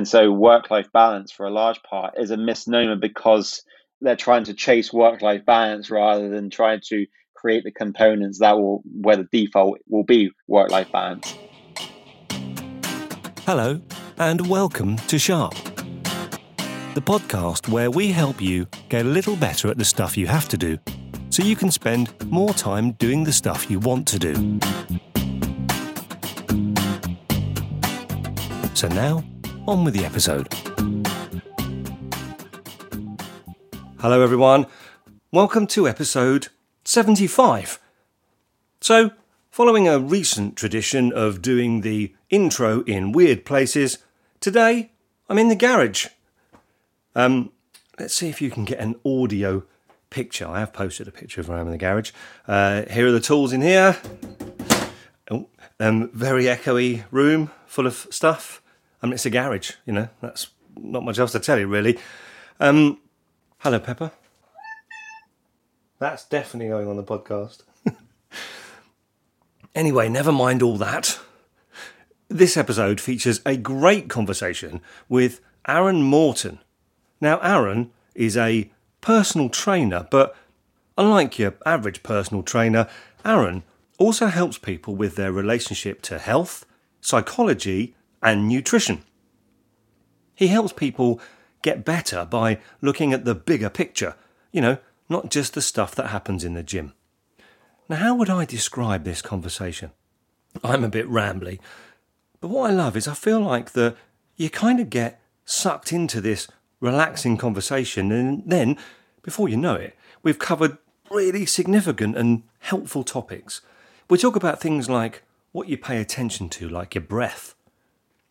And so work life balance for a large part is a misnomer because they're trying to chase work life balance rather than trying to create the components that will where the default will be work life balance. Hello and welcome to Sharp. The podcast where we help you get a little better at the stuff you have to do so you can spend more time doing the stuff you want to do. So now, on with the episode. Hello, everyone. Welcome to episode 75. So, following a recent tradition of doing the intro in weird places, today I'm in the garage. Um, let's see if you can get an audio picture. I have posted a picture of where I'm in the garage. Uh, here are the tools in here. Oh, um, very echoey room full of stuff. I mean, it's a garage, you know, that's not much else to tell you, really. Um, hello, Pepper. That's definitely going on the podcast. anyway, never mind all that. This episode features a great conversation with Aaron Morton. Now, Aaron is a personal trainer, but unlike your average personal trainer, Aaron also helps people with their relationship to health, psychology, and nutrition. He helps people get better by looking at the bigger picture, you know, not just the stuff that happens in the gym. Now, how would I describe this conversation? I'm a bit rambly, but what I love is I feel like that you kind of get sucked into this relaxing conversation, and then, before you know it, we've covered really significant and helpful topics. We talk about things like what you pay attention to, like your breath,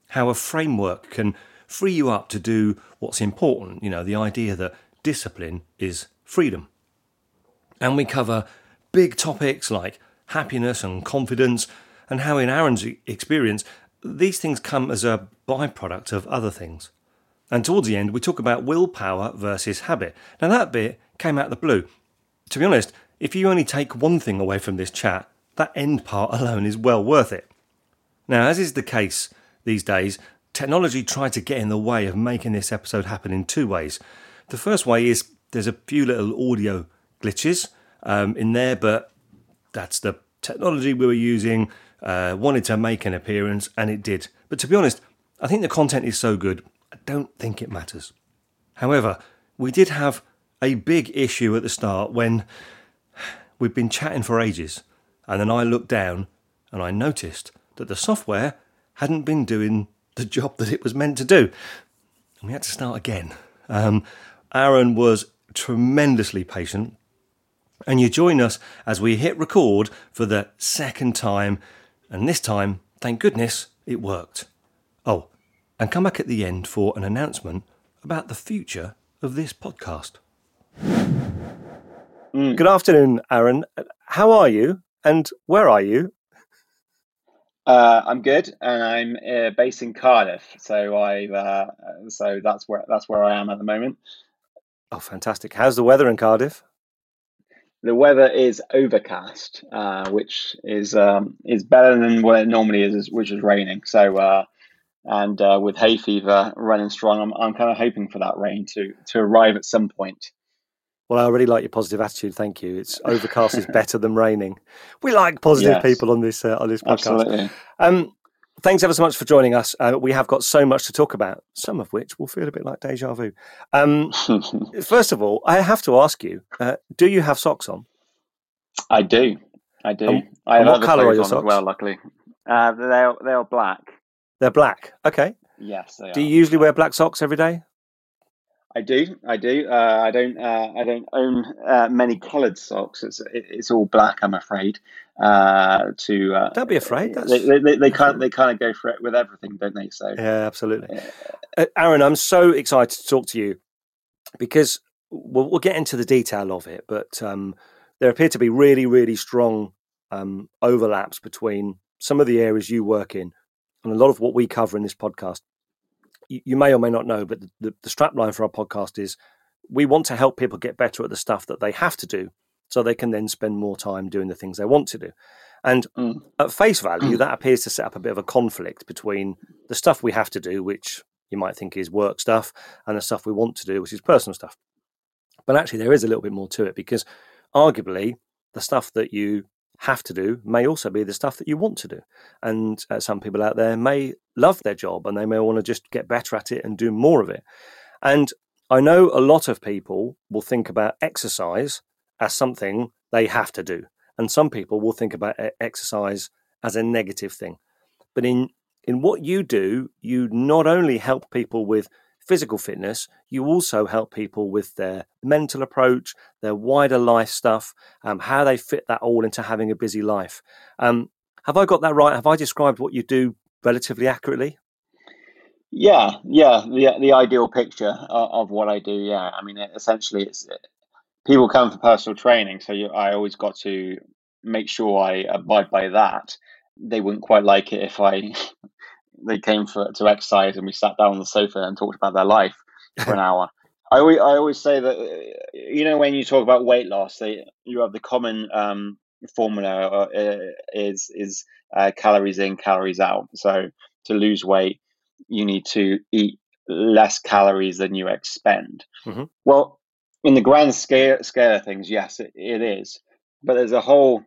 how a framework can free you up to do what's important, you know, the idea that discipline is freedom. And we cover big topics like happiness and confidence, and how, in Aaron's experience, these things come as a byproduct of other things. And towards the end, we talk about willpower versus habit. Now, that bit came out of the blue. To be honest, if you only take one thing away from this chat, that end part alone is well worth it. Now, as is the case these days, technology tried to get in the way of making this episode happen in two ways. The first way is there's a few little audio glitches um, in there, but that's the technology we were using. Uh, wanted to make an appearance, and it did. But to be honest, I think the content is so good, I don't think it matters. However, we did have a big issue at the start when we'd been chatting for ages, and then I looked down and I noticed that the software hadn't been doing the job that it was meant to do. And we had to start again. Um, Aaron was tremendously patient. And you join us as we hit record for the second time. And this time, thank goodness, it worked. Oh, and come back at the end for an announcement about the future of this podcast. Mm. Good afternoon, Aaron. How are you? And where are you? Uh, I'm good, and I'm uh, based in Cardiff, so I uh, so that's where that's where I am at the moment. Oh, fantastic! How's the weather in Cardiff? The weather is overcast, uh, which is um, is better than what it normally is, which is raining. So, uh, and uh, with hay fever running strong, I'm, I'm kind of hoping for that rain to to arrive at some point. Well, I really like your positive attitude. Thank you. It's overcast is better than raining. We like positive yes. people on this uh, on this podcast. Absolutely. Um, thanks ever so much for joining us. Uh, we have got so much to talk about, some of which will feel a bit like deja vu. Um, first of all, I have to ask you: uh, Do you have socks on? I do. I do. Um, I have what colour are your socks? well, luckily, uh, they are they are black. They're black. Okay. Yes. do you usually wear black socks every day? I do, I do. Uh, I don't, uh, I don't own uh, many coloured socks. It's it's all black, I'm afraid. Uh, to uh, don't be afraid. They, they, they, they kind they kind of go for it with everything, don't they? So yeah, absolutely. Uh, Aaron, I'm so excited to talk to you because we'll, we'll get into the detail of it, but um, there appear to be really, really strong um, overlaps between some of the areas you work in and a lot of what we cover in this podcast you may or may not know, but the, the, the strapline for our podcast is we want to help people get better at the stuff that they have to do so they can then spend more time doing the things they want to do. And mm. at face value, that appears to set up a bit of a conflict between the stuff we have to do, which you might think is work stuff and the stuff we want to do, which is personal stuff. But actually, there is a little bit more to it because arguably the stuff that you have to do may also be the stuff that you want to do. And uh, some people out there may love their job and they may want to just get better at it and do more of it. And I know a lot of people will think about exercise as something they have to do. And some people will think about exercise as a negative thing. But in in what you do, you not only help people with physical fitness, you also help people with their mental approach, their wider life stuff, um, how they fit that all into having a busy life. Um, have I got that right? Have I described what you do relatively accurately? Yeah, yeah, the the ideal picture of, of what I do. Yeah, I mean, essentially, it's people come for personal training, so you, I always got to make sure I abide by that. They wouldn't quite like it if I they came for to exercise and we sat down on the sofa and talked about their life for an hour. I always, I always say that you know when you talk about weight loss, they, you have the common um, formula uh, is is uh, calories in, calories out. So to lose weight, you need to eat less calories than you expend. Mm-hmm. Well, in the grand scale scale of things, yes, it, it is. But there's a whole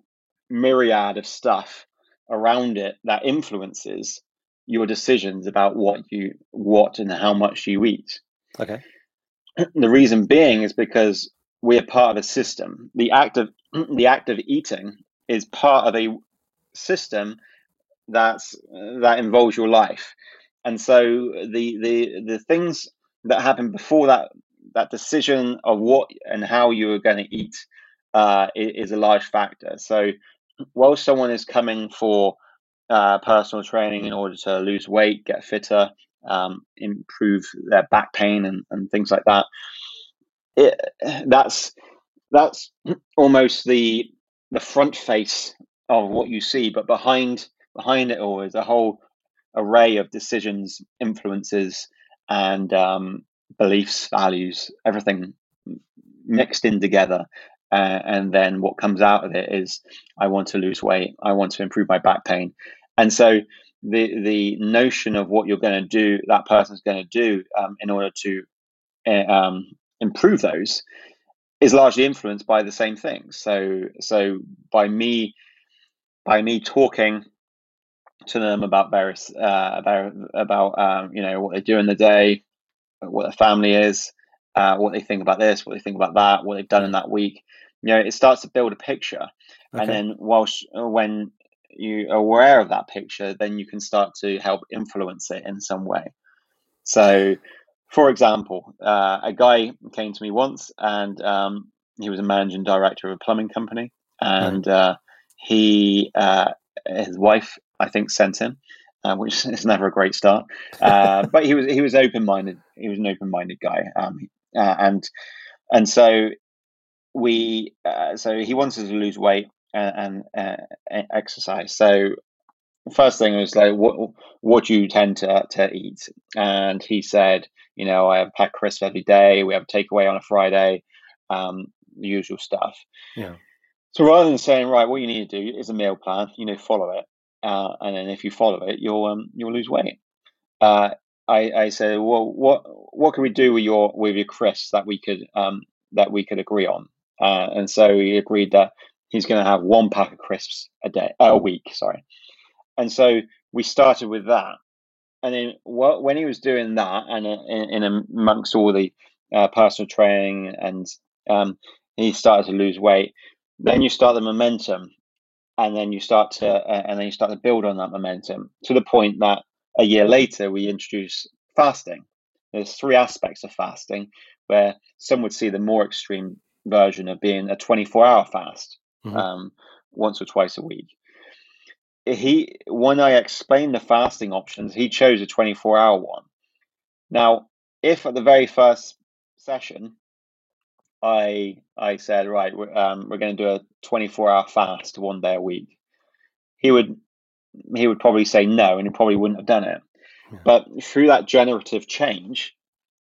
myriad of stuff around it that influences your decisions about what you what and how much you eat. Okay. The reason being is because we're part of a system. The act of the act of eating is part of a system that's that involves your life. And so the the the things that happen before that that decision of what and how you are going to eat uh, is, is a large factor. So while someone is coming for uh, personal training in order to lose weight, get fitter, um, improve their back pain and, and things like that. It, that's that's almost the the front face of what you see, but behind behind it all is a whole array of decisions, influences, and um, beliefs, values, everything mixed in together. Uh, and then what comes out of it is I want to lose weight, I want to improve my back pain, and so the the notion of what you're going to do, that person's going to do um, in order to uh, um, improve those, is largely influenced by the same things. So so by me by me talking to them about various uh, about about um, you know what they do in the day, what their family is, uh, what they think about this, what they think about that, what they've done in that week. You know, it starts to build a picture, okay. and then whilst when you are aware of that picture, then you can start to help influence it in some way. So, for example, uh, a guy came to me once, and um, he was a managing director of a plumbing company, and uh, he uh, his wife, I think, sent him. Uh, which is never a great start, uh, but he was he was open minded. He was an open minded guy, um, uh, and and so we so he wanted to lose weight, and, and uh, exercise. So first thing was like, what what do you tend to to eat? And he said, you know, I have a pack crisp every day. We have a takeaway on a Friday, um, the usual stuff. Yeah. So rather than saying, right, what you need to do is a meal plan, you know, follow it, uh, and then if you follow it, you'll um, you'll lose weight. Uh, I, I said, well, what what can we do with your with your crisps that we could um, that we could agree on? Uh, and so he agreed that he's going to have one pack of crisps a day, a week, sorry. And so we started with that. And then when he was doing that, and in, in amongst all the uh, personal training, and um, he started to lose weight, then you start the momentum, and then you start to, uh, and then you start to build on that momentum to the point that a year later we introduce fasting. There's three aspects of fasting, where some would see the more extreme version of being a 24 hour fast mm-hmm. um, once or twice a week. He, when I explained the fasting options, he chose a 24 hour one. Now, if at the very first session, I I said, right, we're, um, we're going to do a 24 hour fast one day a week, he would he would probably say no, and he probably wouldn't have done it. Yeah. But through that generative change,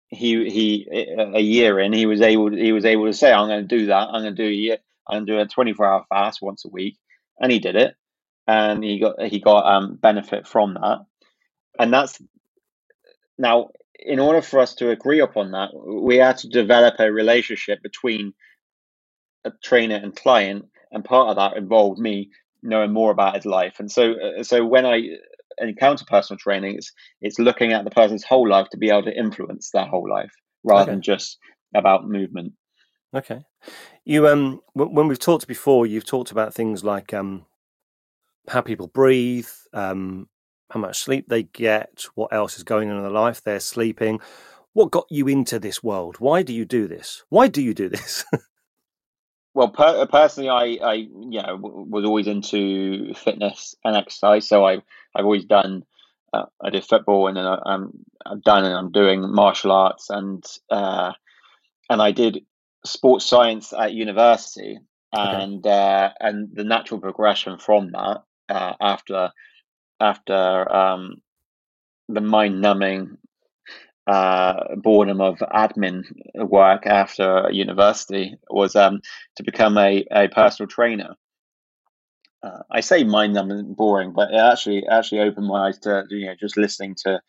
he he a year in, he was able he was able to say, I'm going to do that. I'm going to do a year, and do a 24 hour fast once a week, and he did it, and he got he got um, benefit from that, and that's now in order for us to agree upon that, we had to develop a relationship between a trainer and client, and part of that involved me knowing more about his life. And so, uh, so when I encounter personal training, it's it's looking at the person's whole life to be able to influence their whole life rather okay. than just about movement. Okay, you um when we've talked before, you've talked about things like um how people breathe, um how much sleep they get, what else is going on in their life, they're sleeping. What got you into this world? Why do you do this? Why do you do this? well, per- personally, I, I, you know, was always into fitness and exercise. So I, I've always done. Uh, I did football, and then I, am I've done and I'm doing martial arts, and uh, and I did sports science at university, and okay. uh, and the natural progression from that uh, after after um, the mind numbing uh, boredom of admin work after university was um, to become a, a personal trainer. Uh, I say mind numbing boring, but it actually actually opened my eyes to you know just listening to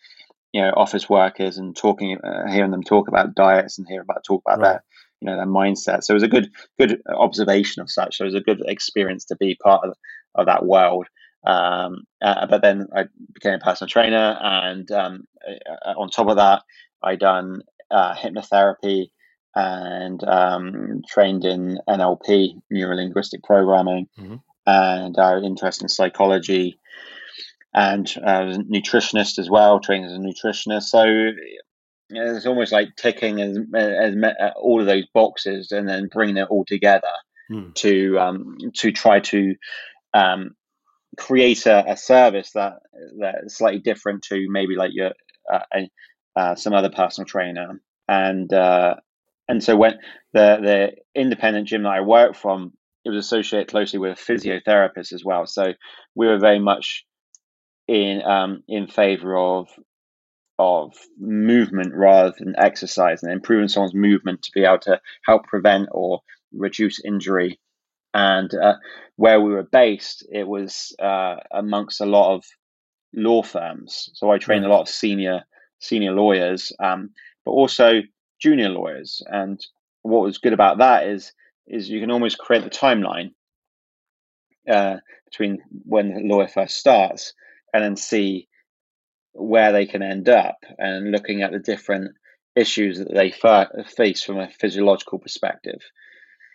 you know office workers and talking, uh, hearing them talk about diets and hear about talk about right. their you know their mindset. So it was a good good observation of such. So it was a good experience to be part of, of that world. Um, uh, but then I became a personal trainer, and um, uh, on top of that, I done uh, hypnotherapy and um, trained in NLP, neuro linguistic programming, mm-hmm. and I was interested in psychology, and I was a nutritionist as well, trained as a nutritionist. So it's almost like ticking as, as, as, all of those boxes and then bringing it all together mm. to um, to try to um, create a, a service that that is slightly different to maybe like your uh, uh, some other personal trainer. And uh, and so when the the independent gym that I work from it was associated closely with a physiotherapist as well. So we were very much in um, in favor of of movement rather than exercise and improving someone's movement to be able to help prevent or reduce injury and uh, where we were based, it was uh, amongst a lot of law firms. So I trained a lot of senior senior lawyers, um, but also junior lawyers. And what was good about that is is you can almost create the timeline uh, between when the lawyer first starts and then see where they can end up and looking at the different issues that they face from a physiological perspective.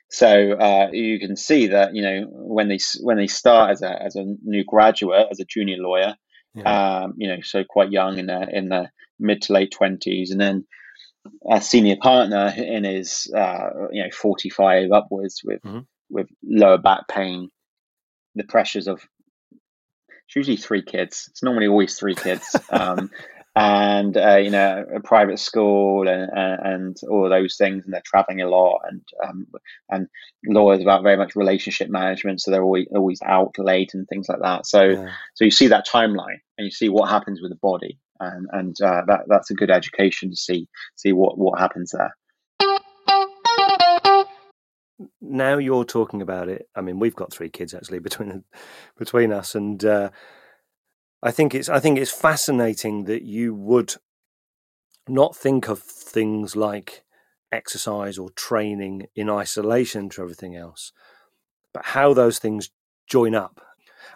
So uh, you can see that you know when they when they start as a as a new graduate as a junior lawyer, yeah. um, you know, so quite young in the in the mid to late twenties, and then a senior partner in his uh, you know forty five upwards with mm-hmm. with lower back pain, the pressures of it's usually three kids. It's normally always three kids. Um, and uh, you know a private school and, and, all of those things and they're traveling a lot and um, and lawyers about very much relationship management so they're always always out late and things like that so yeah. so you see that timeline and you see what happens with the body and and uh, that that's a good education to see see what what happens there now you're talking about it i mean we've got three kids actually between between us and uh, I think it's I think it's fascinating that you would not think of things like exercise or training in isolation to everything else, but how those things join up.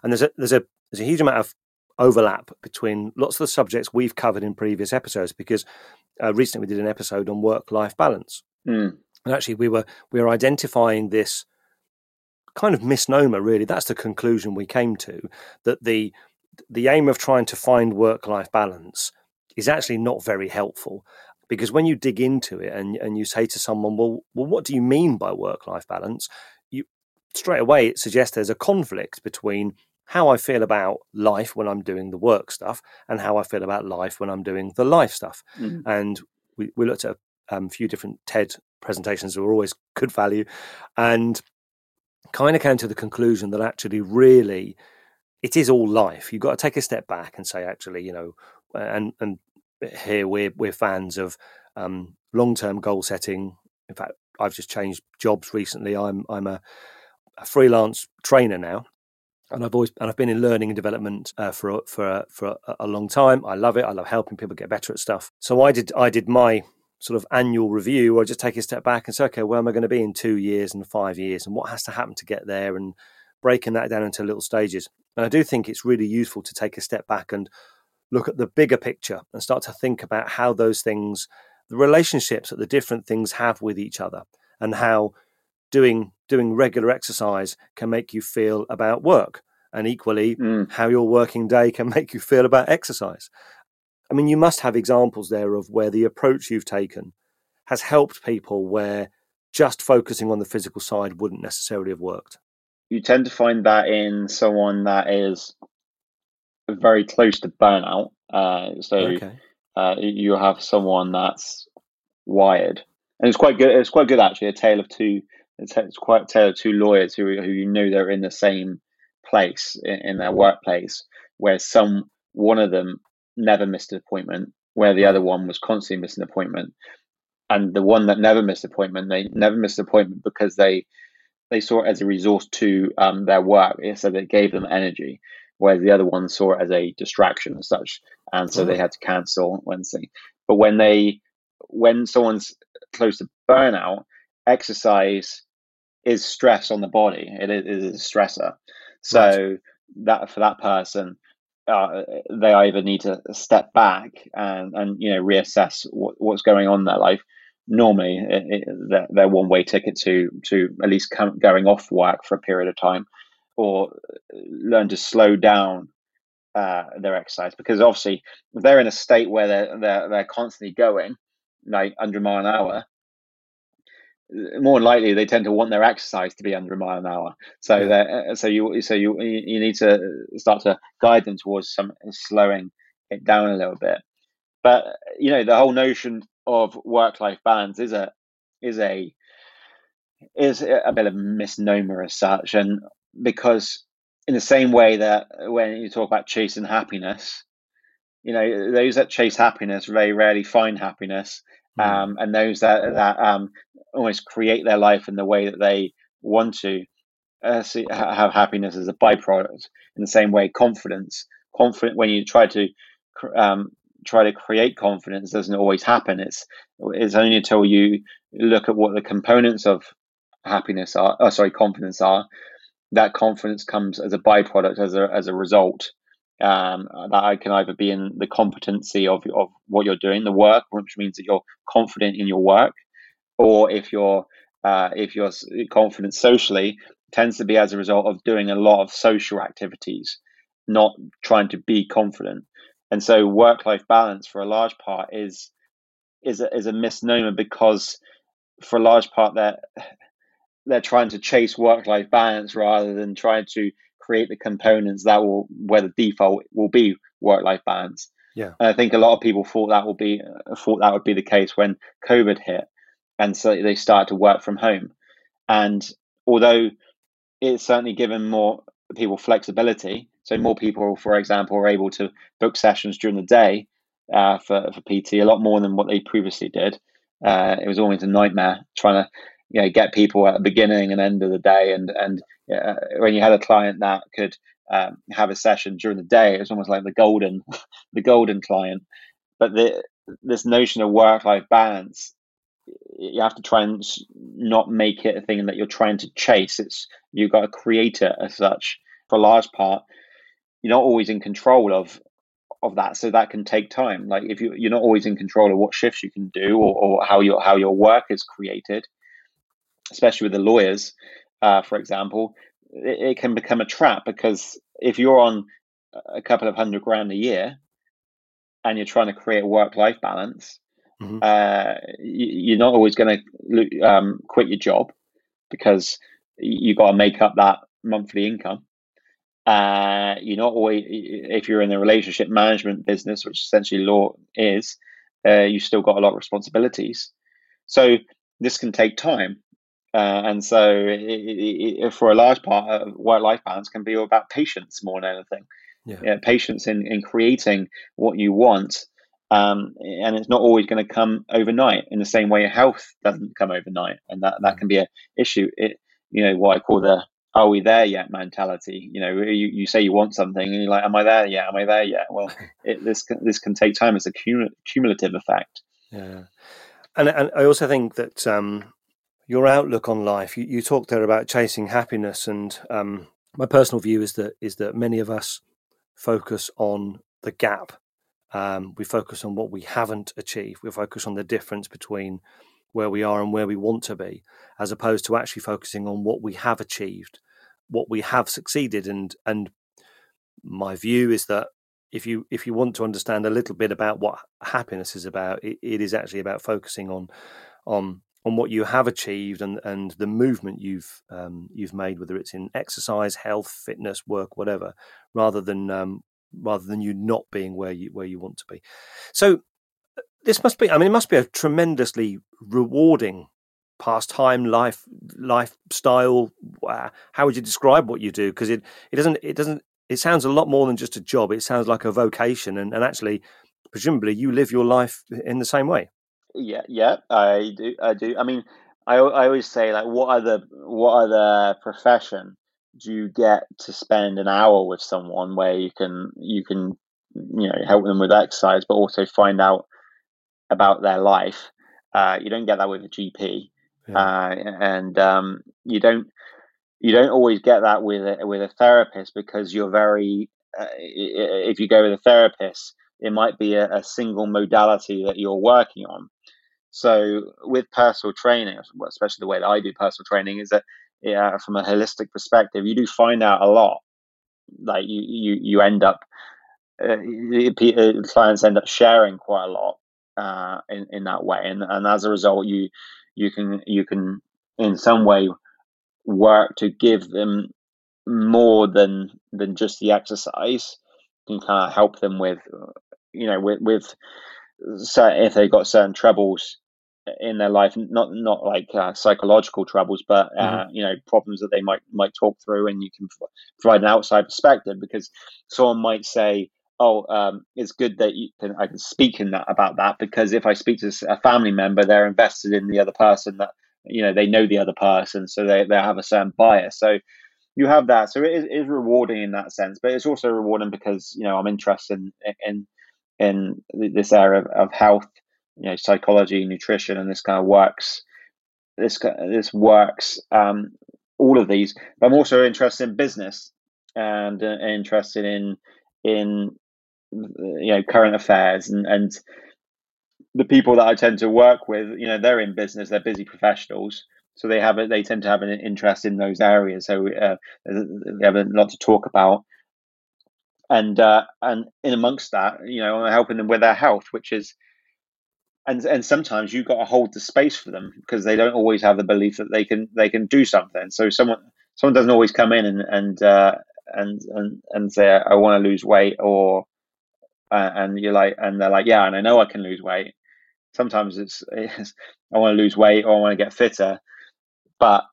And there's a there's a there's a huge amount of overlap between lots of the subjects we've covered in previous episodes because uh, recently we did an episode on work life balance. Mm. And actually we were we were identifying this kind of misnomer really that's the conclusion we came to that the the aim of trying to find work life balance is actually not very helpful because when you dig into it and, and you say to someone, well, well, what do you mean by work life balance? You straight away it suggests there's a conflict between how I feel about life when I'm doing the work stuff and how I feel about life when I'm doing the life stuff. Mm-hmm. And we, we looked at a um, few different TED presentations that were always good value and kind of came to the conclusion that actually really it is all life. You've got to take a step back and say, actually, you know, and and here we're we're fans of um, long term goal setting. In fact, I've just changed jobs recently. I'm I'm a, a freelance trainer now, and I've always and I've been in learning and development uh, for for for a, a long time. I love it. I love helping people get better at stuff. So I did I did my sort of annual review, I just take a step back and say, okay, where am I going to be in two years and five years, and what has to happen to get there, and breaking that down into little stages. And I do think it's really useful to take a step back and look at the bigger picture and start to think about how those things, the relationships that the different things have with each other, and how doing doing regular exercise can make you feel about work and equally mm. how your working day can make you feel about exercise i mean you must have examples there of where the approach you've taken has helped people where just focusing on the physical side wouldn't necessarily have worked you tend to find that in someone that is very close to burnout uh, so okay. uh, you have someone that's wired. And it's quite good it's quite good actually a tale of two it's, it's quite tailored to lawyers who who you know they're in the same place in, in their workplace, where some one of them never missed an appointment, where the other one was constantly missing an appointment, and the one that never missed an appointment, they never missed an appointment because they they saw it as a resource to um, their work, so it gave them energy. Whereas the other one saw it as a distraction and such, and so they mm. had to cancel Wednesday. But when they when someone's close to burnout, exercise is stress on the body. It is, a stressor. So right. that for that person, uh, they either need to step back and, and you know reassess what, what's going on in their life. Normally, it, it, they're, one way ticket to to at least come, going off work for a period of time, or eh, learn to slow down uh, their exercise because obviously if they're in a state where they're they're, they're constantly going like 100 mile an hour eh, more likely they tend to want their exercise to be under a mile an hour. So yeah. Eh, so you so you you need to start to guide them towards some slowing it down a little bit. But you know the whole notion of work life balance is a is a is a bit of a misnomer as such, and because in the same way that when you talk about chasing happiness, you know those that chase happiness very rarely find happiness Mm. um, and those that that um, almost create their life in the way that they want to uh, see, have happiness as a byproduct. In the same way, confidence, confident when you try to um, try to create confidence doesn't always happen. It's it's only until you look at what the components of happiness are. Oh, sorry, confidence are. That confidence comes as a byproduct, as a as a result um, that I can either be in the competency of, of what you're doing, the work, which means that you're confident in your work, or if you're uh, if you're confident socially, tends to be as a result of doing a lot of social activities, not trying to be confident. And so, work-life balance, for a large part, is is a, is a misnomer because, for a large part, they're they're trying to chase work-life balance rather than trying to create the components that will where the default will be work life balance. Yeah, and I think a lot of people thought that will be thought that would be the case when COVID hit, and so they started to work from home. And although it's certainly given more people flexibility, so more people, for example, are able to book sessions during the day uh, for for PT a lot more than what they previously did. Uh, it was always a nightmare trying to you know get people at the beginning and end of the day. And and uh, when you had a client that could um, have a session during the day it was almost like the golden the golden client. But the this notion of work life balance you have to try and not make it a thing that you're trying to chase. It's you've got to create it as such. For a large part you're not always in control of of that so that can take time like if you, you're not always in control of what shifts you can do or, or how your how your work is created especially with the lawyers, uh, for example, it, it, can become a trap because if you're on a couple of hundred grand a year and you're trying to create a work life balance, mm-hmm. uh, you, are not always going to um, quit your job because you got to make up that monthly income. Uh, you're not always, if you're in the relationship management business, which essentially law is, uh, you still got a lot of responsibilities. So this can take time. Uh, and so, it, it, it, for a large part, of work-life balance can be about patience more than anything. Yeah. yeah patience in, in creating what you want, um, and it's not always going to come overnight. In the same way, health doesn't come overnight, and that, that can be an issue. It, you know, what I call the are we there yet mentality. You know, you, you say you want something and you're like, am I there yet? Am I there yet? Well, it, this this can take time. It's a cumulative effect. Yeah, and and I also think that um, your outlook on life. You, you talked there about chasing happiness, and um, my personal view is that is that many of us focus on the gap. Um, we focus on what we haven't achieved. We focus on the difference between where we are and where we want to be, as opposed to actually focusing on what we have achieved, what we have succeeded. And and my view is that if you if you want to understand a little bit about what happiness is about, it, it is actually about focusing on on on what you have achieved and and the movement you've um, you've made, whether it's in exercise, health, fitness, work, whatever, rather than um, rather than you not being where you where you want to be. So this must be. I mean, it must be a tremendously rewarding pastime, life lifestyle. Uh, how would you describe what you do? Because it it doesn't it doesn't it sounds a lot more than just a job. It sounds like a vocation, and, and actually, presumably, you live your life in the same way. Yeah, yeah, I do. I do. I mean, I I always say like, what other what other profession do you get to spend an hour with someone where you can you can you know help them with exercise, but also find out about their life. Uh, you don't get that with a GP, yeah. uh, and um, you don't you don't always get that with a, with a therapist because you're very. Uh, if you go with a therapist, it might be a, a, single modality that you're working on. So with personal training, especially the way that I do personal training, is that yeah, from a holistic perspective, you do find out a lot. Like you you you end up uh, clients end up sharing quite a lot uh, in in that way, and and as a result, you you can you can in some way work to give them more than than just the exercise. You can kind of help them with you know with with certain, if they've got certain troubles in their life not not like uh, psychological troubles but uh, mm-hmm. you know problems that they might might talk through and you can provide an outside perspective because someone might say oh, um, it's good that you can I can speak in that about that because if I speak to a family member, they're invested in the other person that you know they know the other person, so they they have a certain bias. So you have that, so it is, is rewarding in that sense, but it's also rewarding because you know I'm interested in in, in this area of, of health, you know, psychology, nutrition, and this kind of works. This this works. Um, all of these, but I'm also interested in business and uh, interested in in you know current affairs and and the people that I tend to work with, you know, they're in business, they're busy professionals, so they have a, they tend to have an interest in those areas. So uh, they have a lot to talk about, and uh, and in amongst that, you know, helping them with their health, which is. And, and sometimes you've got to hold the space for them because they don't always have the belief that they can they can do something. So someone someone doesn't always come in and and uh, and, and and say I want to lose weight or uh, and you're like, and they're like, yeah, and I know I can lose weight. Sometimes it's, it's I want to lose weight or I want to get fitter, but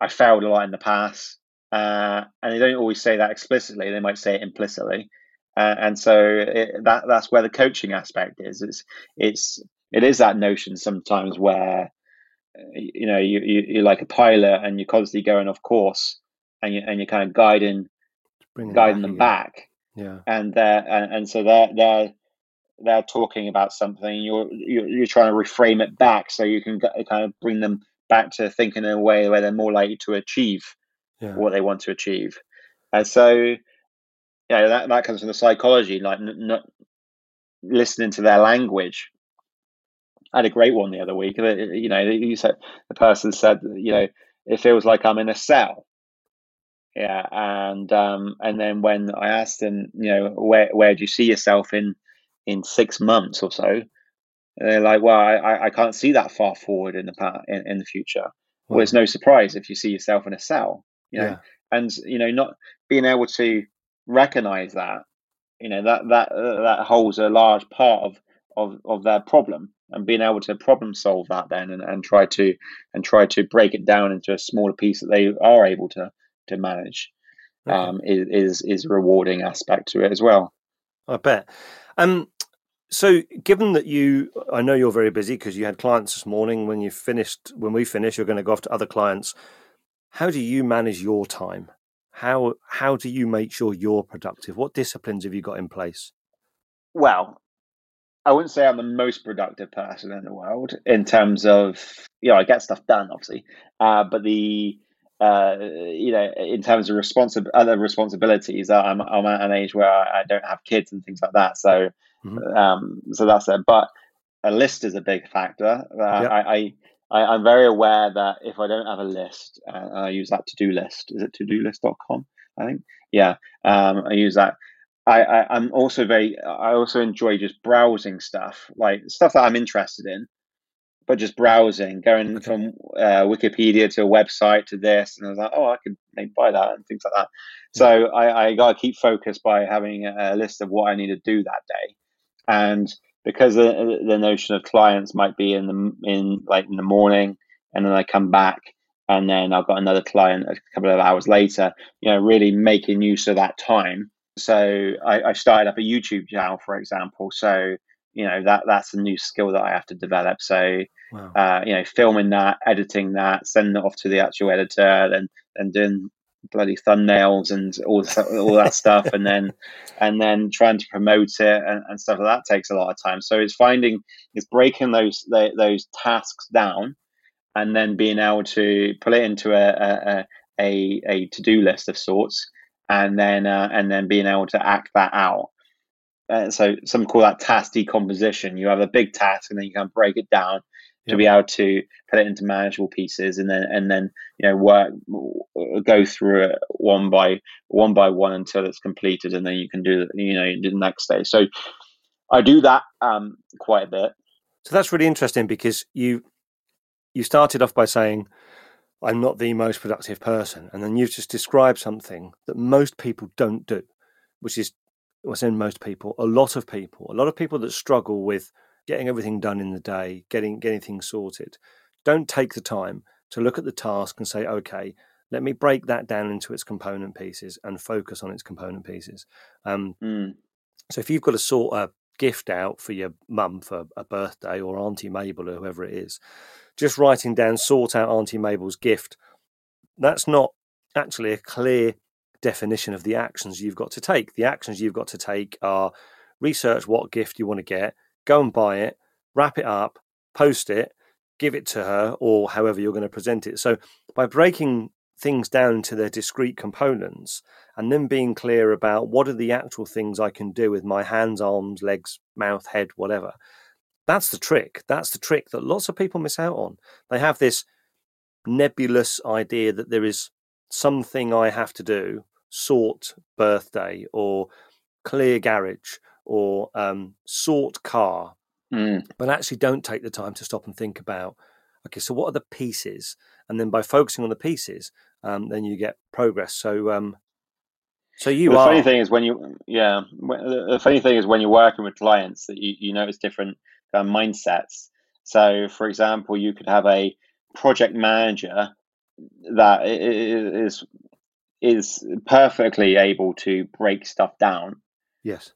I failed a lot in the past. Uh, and they don't always say that explicitly; they might say it implicitly. Uh, and so it, that that's where the coaching aspect is. It's it's it is that notion sometimes where you know you, you you're like a pilot and you're constantly going off course and you and you're kind of guiding guiding them back yeah. And they're and, and so they're they're they're talking about something. You're, you're you're trying to reframe it back so you can kind of bring them back to thinking in a way where they're more likely to achieve yeah. what they want to achieve. And so, yeah, that that comes from the psychology, like not listening to their language. I had a great one the other week. You know, you said the person said, you know, it feels like I'm in a cell yeah and um and then when i asked them you know where where do you see yourself in in six months or so? They're like well i i can't see that far forward in the past, in, in the future. Well it's no surprise if you see yourself in a cell you know? Yeah. and you know not being able to recognize that you know that that uh, that holds a large part of of of their problem and being able to problem solve that then and, and try to and try to break it down into a smaller piece that they are able to to manage okay. um, is, is is a rewarding aspect to it as well. I bet. Um, so, given that you, I know you're very busy because you had clients this morning. When you finished, when we finish, you're going to go off to other clients. how do you manage your time? How how do you make sure you're productive? What disciplines have you got in place? Well, I wouldn't say I'm the most productive person in the world in terms of you know I get stuff done obviously, uh, but the uh, you know in terms of responsi- other responsibilities, I'm I'm at an age where I, I don't have kids and things like that, so mm-hmm. um, so that's it. But a list is a big factor. Uh, yep. I, I am very aware that if I don't have a list, uh, I use that to do list. Is it to do list.com? I think. Yeah. Um, I use that. I, I, am also very, I also enjoy just browsing stuff, like stuff that I'm interested in, but just browsing, going okay. from uh, Wikipedia to a website to this. And I was like, oh, I could maybe buy that and things like that. So I, I got to keep focused by having a list of what I need to do that day. And because the, the notion of clients might be in the in like in the morning and then I come back and then I've got another client a couple of hours later, you know, really making use of that time. So I, I started up a YouTube channel, for example. So, you know, that that's a new skill that I have to develop. So, wow. uh, you know, filming that, editing that, sending it off to the actual editor, and then and doing bloody thumbnails and all all that stuff, and then and then trying to promote it and, and, stuff like that takes a lot of time. So it's finding it's breaking those those tasks down, and then being able to put it into a a, a, a to do list of sorts, and then uh, and then being able to act that out. Uh, so some call that task decomposition. You have a big task, and then you can break it down to be able to put it into manageable pieces and then and then you know work go through it one by one by one until it's completed and then you can do you know do the next day so i do that um, quite a bit. So that's really interesting because you you started off by saying i'm not the most productive person and then you've just described something that most people don't do which is what's in most people a lot of people a lot of people that struggle with getting everything done in the day, getting getting things sorted. Don't take the time to look at the task and say, okay, let me break that down into its component pieces and focus on its component pieces. Um, mm. So if you've got to sort a gift out for your mum for a birthday or Auntie Mabel or whoever it is, just writing down sort out Auntie Mabel's gift, that's not actually a clear definition of the actions you've got to take. The actions you've got to take are research what gift you want to get, go and buy it, wrap it up, post it, give it to her, or however you're going to present it. So by breaking things down into their discrete components and then being clear about what are the actual things I can do with my hands, arms, legs, mouth, head, whatever. That's the trick. That's the trick that lots of people miss out on. They have this nebulous idea that there is something I have to do, sort birthday or clear garage or um, sort car, mm. but actually don't take the time to stop and think about okay, so what are the pieces? And then by focusing on the pieces, um, then you get progress. So, um, so you the are. funny thing is when you, yeah, the funny thing is when you're working with clients that you, you notice different uh, mindsets. So, for example, you could have a project manager that is is perfectly able to break stuff down. Yes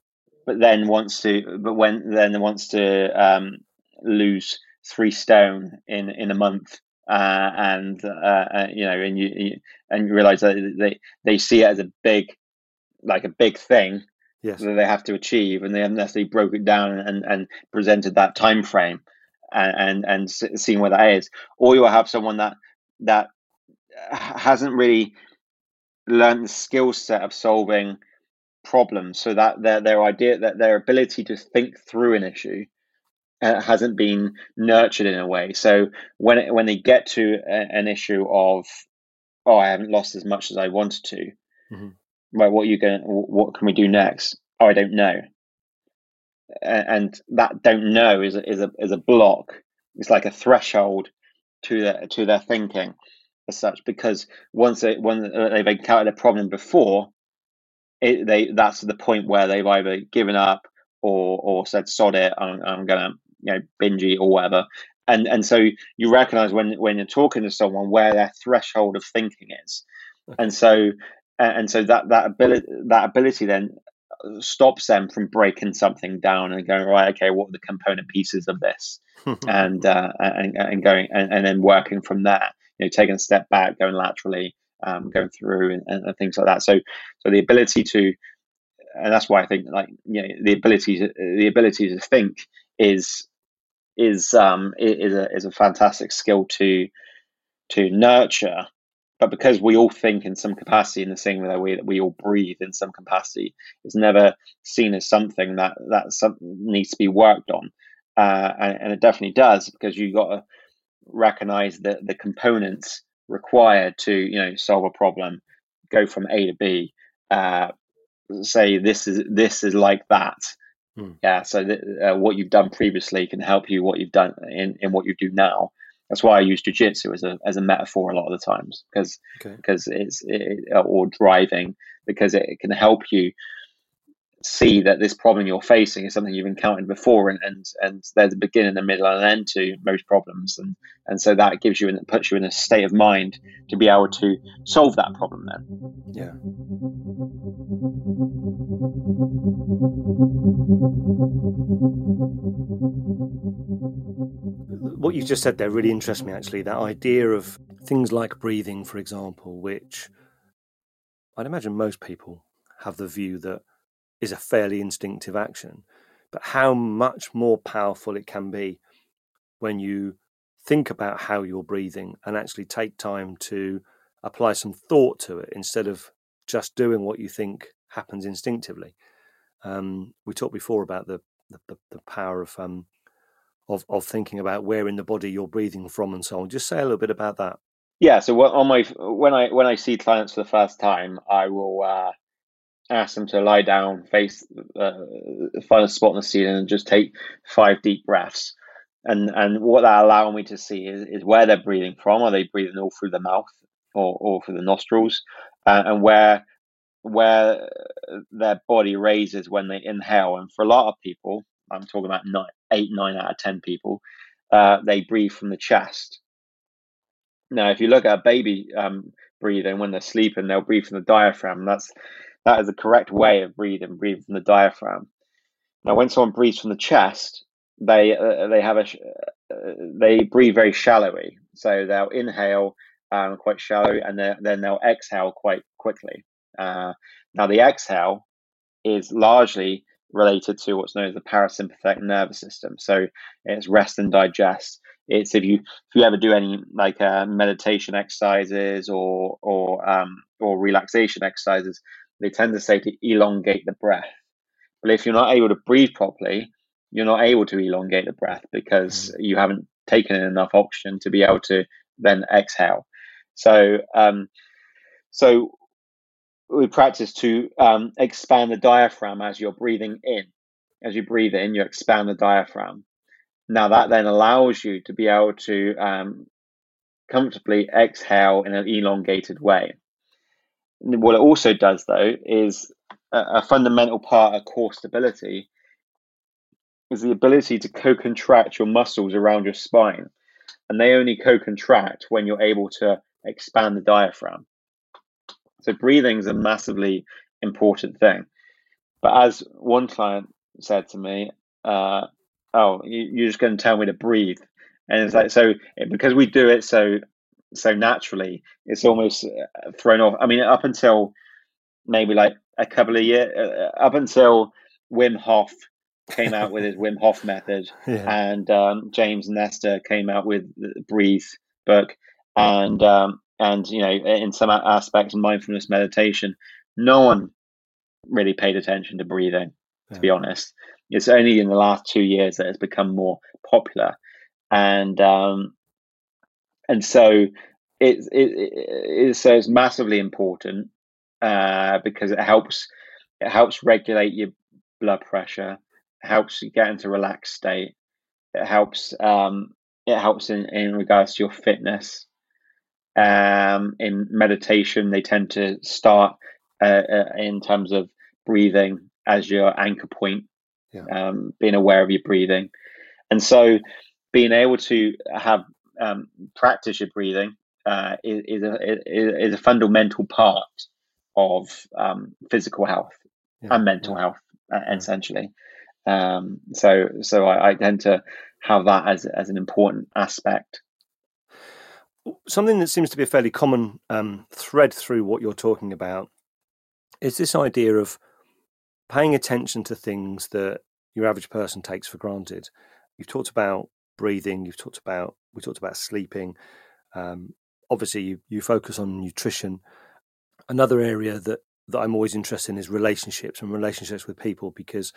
but then wants to, but when then wants to um, lose three stone in in a month, uh, and uh, uh, you know, and you, you and you realize that they they see it as a big, like a big thing yes. that they have to achieve, and they haven't necessarily broke it down and and presented that time frame, and and, and seen where that is, or you will have someone that that hasn't really learned the skill set of solving problems so that their their idea that their ability to think through an issue uh, hasn't been nurtured in a way. So when it, when they get to a, an issue of oh i haven't lost as much as i wanted to mm-hmm. right what are you going what can we do next? Oh i don't know. And, and that don't know is a, is a is a block. It's like a threshold to their to their thinking as such because once they when they've encountered a problem before it, they that's the point where they've either given up or or said sod it I'm, I'm gonna you know binge eat or whatever. And and so you recognize when when you're talking to someone where their threshold of thinking is. And so and so that that ability that ability then stops them from breaking something down and going right okay what are the component pieces of this? And uh and, and going and, and then working from there you know taking a step back, going laterally, um, going through, and, and, and, things like that. So so the ability to and that's why I think like you know the ability to the ability to think is is um is a is a fantastic skill to to nurture. But because we all think in some capacity in the same way that we all breathe in some capacity it's never seen as something that that some, needs to be worked on. Uh, and, and, it definitely does because you've got to recognize the the components required to you know solve a problem go from a to b uh, say this is this is like that hmm. yeah so th- uh, what you've done previously can help you what you've done in, in what you do now that's why I use jujitsu as a as a metaphor a lot of the times because okay. because it's it, or driving because it, can help you see that this problem you're facing is something you've encountered before and and, and there's a beginning, a middle, and an end to most problems and and so that gives you and puts you in a state of mind to be able to solve that problem then. Yeah. What you just said there really interests me actually. That idea of things like breathing, for example, which I'd imagine most people have the view that is a fairly instinctive action, but how much more powerful it can be when you think about how you're breathing and actually take time to apply some thought to it instead of just doing what you think happens instinctively. Um, we talked before about the the, the power of um, of of thinking about where in the body you're breathing from and so on. Just say a little bit about that. Yeah. So on my when I when I see clients for the first time, I will uh, ask them to lie down, face, uh, find a spot on the ceiling, and just take five deep breaths. And and what that allows me to see is, is where they're breathing from. Are they breathing all through the mouth or, or through the nostrils? Uh, and where where their body raises when they inhale. And for a lot of people, I'm talking about nine, eight, nine out of ten people, uh, they breathe from the chest. Now, if you look at a baby um, breathing when they're sleeping, they'll breathe from the diaphragm. That's that is the correct way of breathing. breathing from the diaphragm. Now, when someone breathes from the chest, they uh, they have a uh, they breathe very shallowly. So they'll inhale um, quite shallow, and then then they'll exhale quite quickly. Uh, now, the exhale is largely related to what's known as the parasympathetic nervous system. So it's rest and digest. It's if you if you ever do any like uh, meditation exercises or or um, or relaxation exercises, they tend to say to elongate the breath. But if you're not able to breathe properly, you're not able to elongate the breath because mm. you haven't taken in enough oxygen to be able to then exhale. So, um, so we practice to um, expand the diaphragm as you're breathing in. As you breathe in, you expand the diaphragm. Now that then allows you to be able to um, comfortably exhale in an elongated way. What it also does, though, is a, a fundamental part of core stability is the ability to co-contract your muscles around your spine, and they only co-contract when you're able to expand the diaphragm. So breathing is a massively important thing. But as one client said to me, uh, "Oh, you, are just going to tell me to breathe," and it's like so because we do it so so naturally, it's almost uh, thrown off. I mean, up until maybe like a couple of years, uh, up until Wim Hof came out with his Wim Hof method, yeah. and um, James Nestor came out with the Breathe book, and um, and you know, in some aspects, mindfulness meditation. No one really paid attention to breathing. To yeah. be honest, it's only in the last two years that it's become more popular, and um, and so it, it, it, so it's massively important uh, because it helps it helps regulate your blood pressure, helps you get into a relaxed state. It helps um, it helps in, in regards to your fitness. Um, in meditation, they tend to start uh, uh, in terms of breathing as your anchor point, yeah. um, being aware of your breathing, and so being able to have um, practice your breathing uh, is, is, a, is a fundamental part of um, physical health yeah. and mental health, uh, essentially. Um, so, so I, I, tend to have that as as an important aspect. something that seems to be a fairly common um, thread through what you're talking about is this idea of paying attention to things that your average person takes for granted. You've talked about breathing. You've talked about we talked about sleeping. Um, obviously, you, you focus on nutrition. Another area that that I'm always interested in is relationships and relationships with people because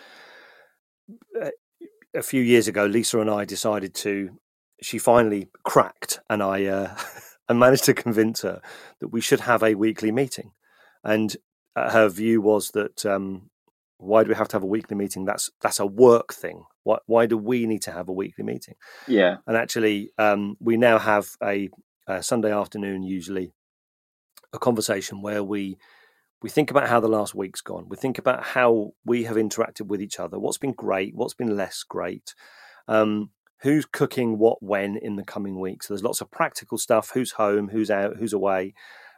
uh, a few years ago, Lisa and I decided to. She finally cracked, and I uh, I managed to convince her that we should have a weekly meeting. And uh, her view was that um, why do we have to have a weekly meeting? That's that's a work thing. Why why do we need to have a weekly meeting? Yeah. And actually, um, we now have a, a Sunday afternoon, usually, a conversation where we we think about how the last week's gone. We think about how we have interacted with each other. What's been great? What's been less great? Um, who's cooking what when in the coming weeks? So there's lots of practical stuff. Who's home? Who's out? Who's away?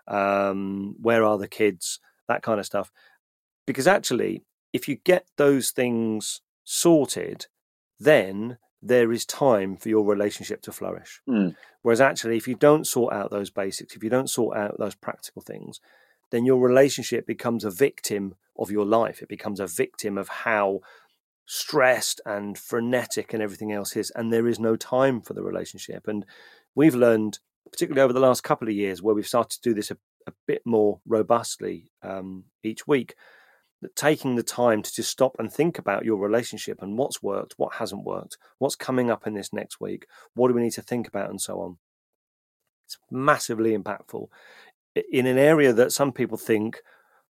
Um, where are the kids? That kind of stuff. Because actually, if you get those things sorted, then there is time for your relationship to flourish. Mm. Whereas actually, if you don't sort out those basics, if you don't sort out those practical things, then your relationship becomes a victim of your life. It becomes a victim of how stressed and frenetic and everything else is. And there is no time for the relationship. And we've learned, particularly over the last couple of years, where we've started to do this a, a bit more robustly um, each week, taking the time to just stop and think about your relationship and what's worked, what hasn't worked, what's coming up in this next week, what do we need to think about, and so on. It's massively impactful in an area that some people think,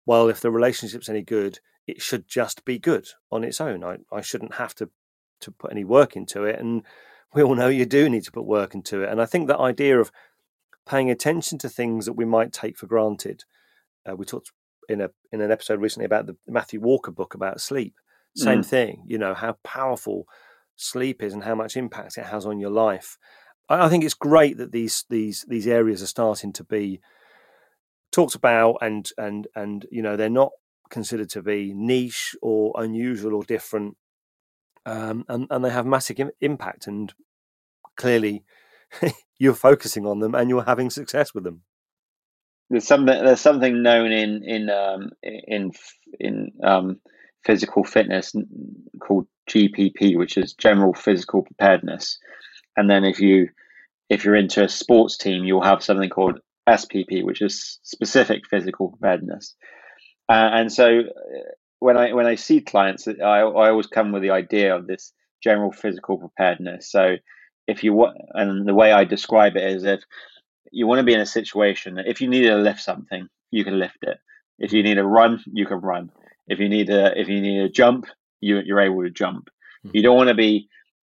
well, if the relationship's any good, it should just be good on its own. I, I shouldn't have to to put any work into it. And we all know you do need to put work into it. And I think that idea of paying attention to things that we might take for granted. Uh, we talked in a in an episode recently about the Matthew Walker book about sleep. Same mm. thing, you know, how powerful sleep is and how much impact it has on your life. I, I think it's great that these these these areas are starting to be talked about and and and you know they're not considered to be niche or unusual or different um, and and they have massive Im- impact and clearly you're focusing on them and you're having success with them there's something there's something known in in um, in in um, physical fitness called GPP which is general physical preparedness and then if you if you're into a sports team you'll have something called SPP, which is specific physical preparedness. Uh, and so uh, when I when I see clients, I, I always come with the idea of this general physical preparedness. So if you want, and the way I describe it is if you want to be in a situation that if you need to lift something, you can lift it. If you need to run, you can run. If you need a if you need to jump, you you're able to jump. You don't want to be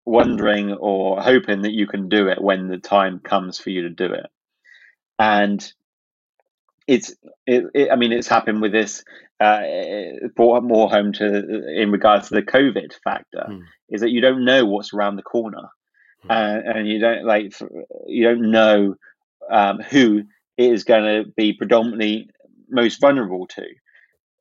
wondering or hoping that you can do it when the time comes for you to do it and it's it, it, I mean it's happened with this uh, brought more home to in regards to the COVID factor mm. is that you don't know what's around the corner mm. uh, and you don't like you don't know um, who is going to be predominantly most vulnerable to.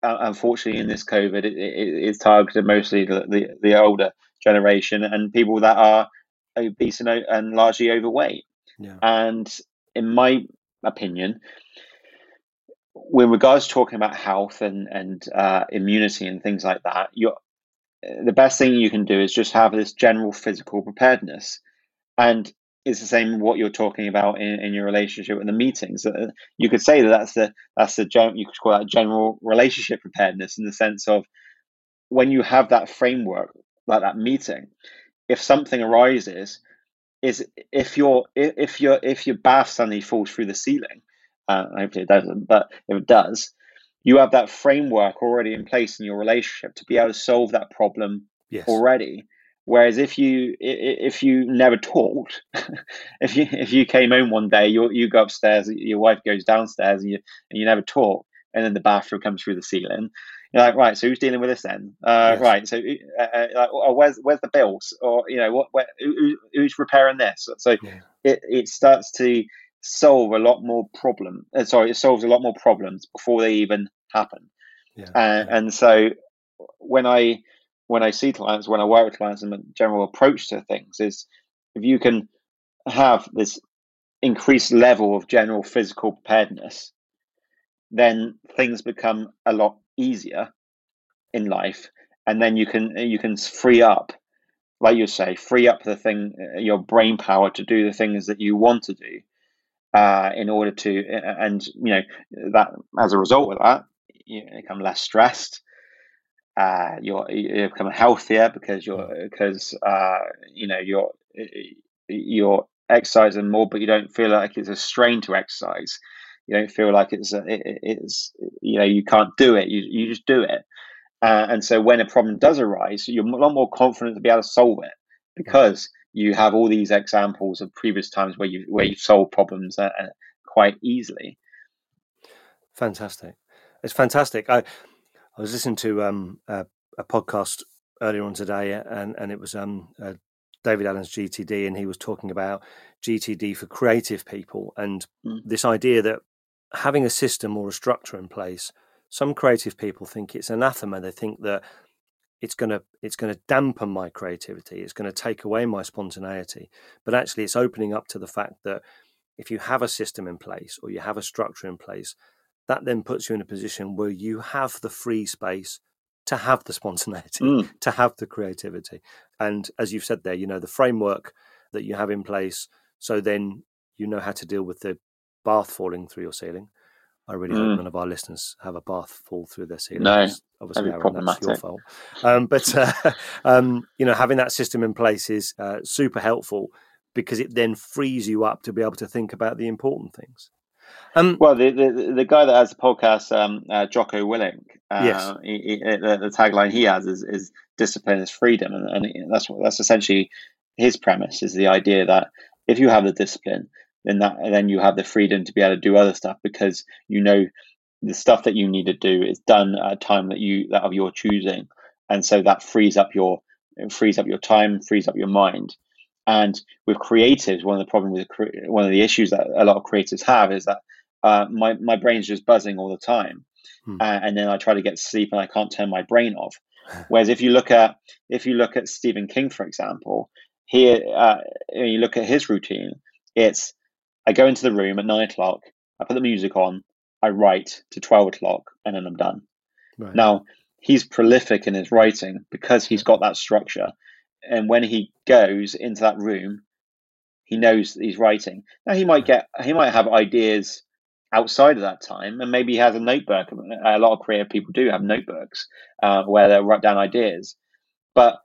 Uh, unfortunately, in this COVID, it, it's targeted mostly the, the, the older generation and people that are obese and, and largely overweight. Yeah. And in my opinion, with regards to talking about health and and uh, immunity and things like that, you the best thing you can do is just have this general physical preparedness, and it's the same what you're talking about in, in your relationship with the meetings. Uh, you could say that that's the that's the you could call that general relationship preparedness in the sense of when you have that framework like that meeting, if something arises, is if your if your if your bath suddenly falls through the ceiling, uh, hopefully it doesn't, but if it does, you have that framework already in place in your relationship to be able to solve that problem yes. already. Whereas if you if you never talked, if you if you came home one day, you you go upstairs, your wife goes downstairs, and you and you never talk, and then the bathroom comes through the ceiling, you're like, right, so who's dealing with this then? Uh, yes. Right, so uh, uh, like, oh, where's where's the bills, or you know, what where, who, who's repairing this? So yeah. it it starts to solve a lot more problem. Uh, sorry, it solves a lot more problems before they even happen. Yeah. Uh, yeah. And so when I when I see clients, when I work with clients, and the general approach to things is if you can have this increased level of general physical preparedness, then things become a lot easier in life, and then you can you can free up, like you say, free up the thing, uh, your brain power to do the things that you want to do, uh, in order to, and you know that as a result of that, you become less stressed. Uh, you're you become healthier because you're because uh, you know you're you're exercising more, but you don't feel like it's a strain to exercise. You don't feel like it's a, it, it's you know you can't do it. You you just do it. Uh, and so when a problem does arise, you're a lot more confident to be able to solve it because you have all these examples of previous times where you where you've solved problems uh, uh quite easily. Fantastic! It's fantastic. I I was listening to um, a, a, podcast earlier on today, and and it was um, uh, David Allen's GTD, and he was talking about GTD for creative people and mm. this idea that having a system or a structure in place. Some creative people think it's anathema. They think that it's going to it's going to dampen my creativity. It's going to take away my spontaneity. But actually, it's opening up to the fact that if you have a system in place or you have a structure in place, that then puts you in a position where you have the free space to have the spontaneity, mm. to have the creativity. And as you've said there, you know, the framework that you have in place, so then you know how to deal with the bath falling through your ceiling. I really mm. hope none of our listeners have a bath fall through their ceiling. No, obviously, Aaron, that's your fault. Um, but uh, um, you know, having that system in place is uh, super helpful because it then frees you up to be able to think about the important things. Um, well, the, the, the guy that has the podcast, um, uh, Jocko Willink, uh, yes. He, he, the, the, tagline he has is, is "Discipline is freedom," and, and that's that's essentially his premise is the idea that if you have the discipline, then that then you have the freedom to be able to do other stuff because you know the stuff that you need to do is done at a time that you that of your choosing, and so that frees up your frees up your time, frees up your mind. And with creatives, one of the problems with one of the issues that a lot of creatives have is that uh, my my brain's just buzzing all the time, hmm. uh, and then I try to get sleep and I can't turn my brain off. Whereas if you look at if you look at Stephen King, for example, here uh, you look at his routine. It's I go into the room at nine o'clock, I put the music on, I write to twelve o'clock, and then I'm done. Right. Now he's prolific in his writing because he's got that structure and when he goes into that room, he knows he's writing. Now he might get he might have ideas outside of that time, and maybe he has a notebook. A lot of creative people do have notebooks uh, where they write down ideas, but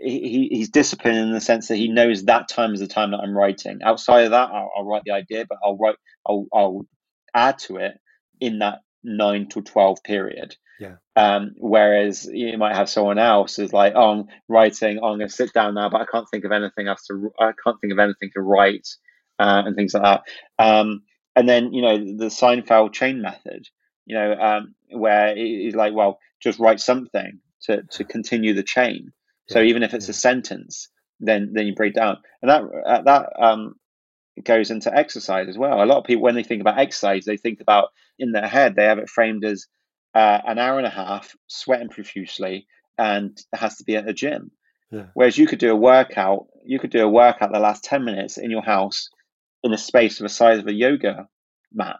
he, he's disciplined in the sense that he knows that time is the time that I'm writing. Outside of that, I'll, I'll write the idea, but I'll write I'll, I'll add to it in that nine to twelve period. Yeah. Um, whereas you might have someone else who's like, oh, I'm writing, oh, I'm going to sit down now, but I can't think of anything else to, I can't think of anything to write, uh, and things like that. Um, and then, you know, the Seinfeld chain method, you know, um, where he's like, well, just write something to, to continue the chain. Yeah. So even if it's yeah. a sentence, then, then you break down. And that, uh, that, um, goes into exercise as well. A lot of people, when they think about exercise, they think about in their head, they have it framed as uh, an hour and a half, sweating profusely, and it has to be at a gym. Yeah. Whereas you could do a workout, you could do a workout the last 10 minutes in your house in a space of the size of a yoga mat.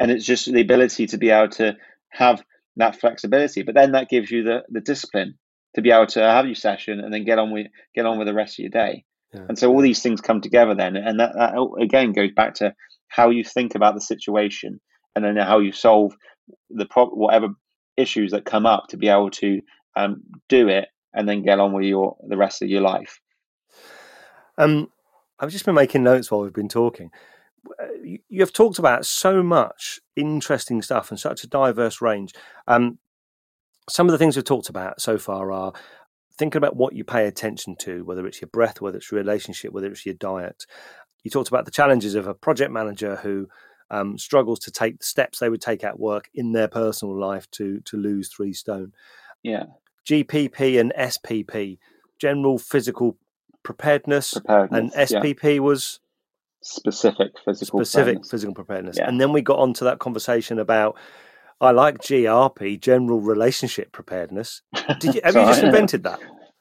And it's just the ability to be able to have that flexibility. But then that gives you the, the discipline to be able to have your session and then get on with get on with the rest of your day. Yeah. And so all these things come together then. And that, that again goes back to how you think about the situation and then how you solve the pro- whatever issues that come up to be able to um, do it and then get on with your the rest of your life. Um, I've just been making notes while we've been talking. Uh, you have talked about so much interesting stuff and such a diverse range. Um, some of the things we've talked about so far are thinking about what you pay attention to, whether it's your breath, whether it's your relationship, whether it's your diet. You talked about the challenges of a project manager who um, struggles to take the steps they would take at work in their personal life to to lose three stone. Yeah. GPP and SPP, general physical preparedness, preparedness and SPP yeah. was specific physical specific preparedness. physical preparedness. Yeah. And then we got onto that conversation about I like GRP, general relationship preparedness. Did you have you just invented that?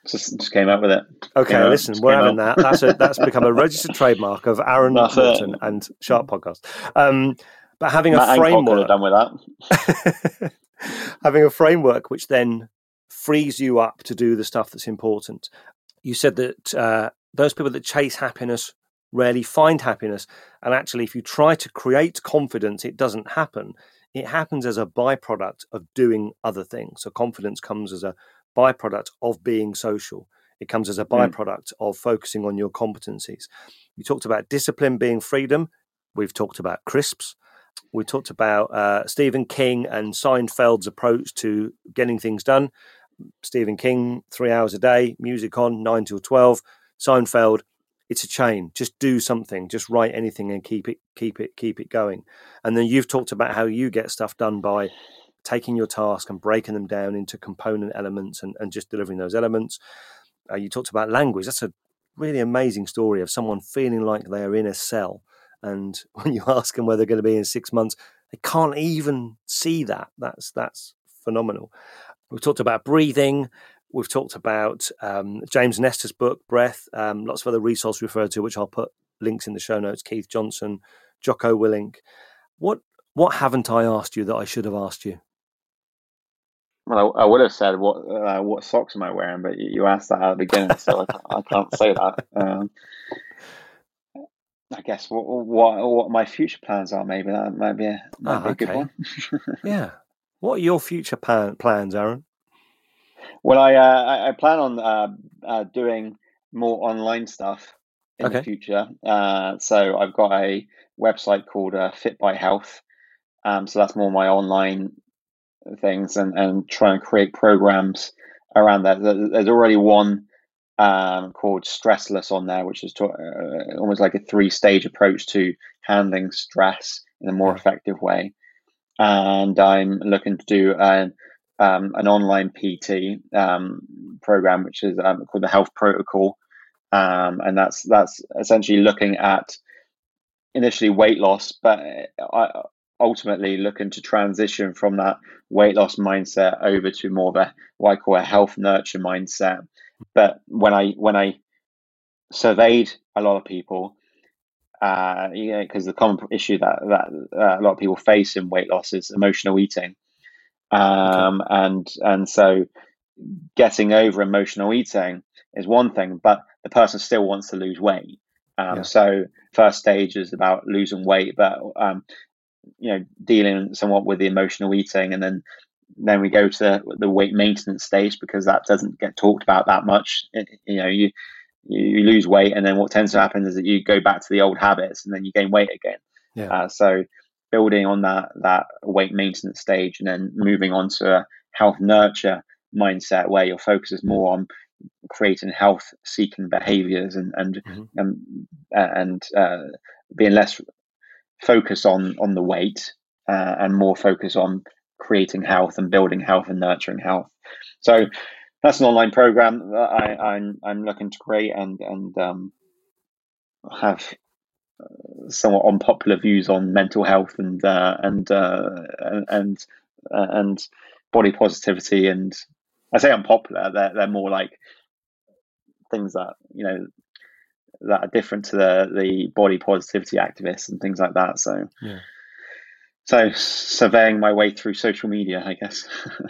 Just, just came up with it. Okay, listen, we're having up. that. That's a, that's become a registered trademark of Aaron That's. Morton and Sharp Podcast. Um, but having Matt a Hancock could have framework, done with that. having a framework which then frees you up to do the stuff that's important. You said that uh, those people that chase happiness rarely find happiness, and actually, if you try to create confidence, it doesn't happen. It happens as a byproduct of doing other things. So confidence comes as a byproduct of being social. It comes as a Mm. byproduct of focusing on your competencies. You talked about discipline being freedom. We've talked about crisps. We talked about uh, Stephen King and Seinfeld's approach to getting things done. Stephen King, three hours a day, music on, nine till 12. Seinfeld, it's a chain. Just do something. Just write anything and keep it, keep it, keep it going. And then you've talked about how you get stuff done by taking your task and breaking them down into component elements and, and just delivering those elements. Uh, you talked about language. That's a really amazing story of someone feeling like they're in a cell. And when you ask them where they're going to be in six months, they can't even see that. That's that's phenomenal. We've talked about breathing. We've talked about um, James Nestor's book, Breath. Um, lots of other resources referred to, which I'll put links in the show notes. Keith Johnstone, Jocko Willink. What what haven't I asked you that I should have asked you? Well, I, I would have said what uh, what socks am I wearing, but you, you asked that at the beginning, so I, can't, I can't say that. Um, I guess what, what what my future plans are. Maybe that might be a, might Ah, be a good one. Yeah. What are your future plan, plans, Aaron? Well, I uh, I, I plan on uh, uh, doing more online stuff in Okay. the future. Uh, so I've got a website called uh, Fit by Health. Um, so that's more my online things and and try and create programs around that. There's already one um, called Stressless on there, which is to, uh, almost like a three stage approach to handling stress in a more effective way. And I'm looking to do an um, an online PT um, program, which is um, called the Health Protocol, um, and that's that's essentially looking at initially weight loss, but uh, ultimately looking to transition from that weight loss mindset over to more of a what I call a health nurture mindset. But when I when I surveyed a lot of people, uh, yeah, because the common issue that that uh, a lot of people face in weight loss is emotional eating, um, and and so getting over emotional eating is one thing, but the person still wants to lose weight. Um, Yeah. So first stage is about losing weight, but um, you know dealing somewhat with the emotional eating, and then then we go to the, the weight maintenance stage because that doesn't get talked about that much. It- you know, you you lose weight, and then what tends to happen is that you go back to the old habits, and then you gain weight again. Yeah. Uh, so building on that that weight maintenance stage, and then moving on to a health nurture mindset where your focus is more on creating health seeking behaviors and and Mhm. and, and uh, being less focused on on the weight uh, and more focus on creating health and building health and nurturing health. So that's an online program that I, I'm I'm looking to create and and um, have uh, somewhat unpopular views on mental health and uh, and uh, and and, uh, and body positivity and I say unpopular they're they're more like things that you know that are different to the the body positivity activists and things like that so Yeah. so surveying my way through social media I guess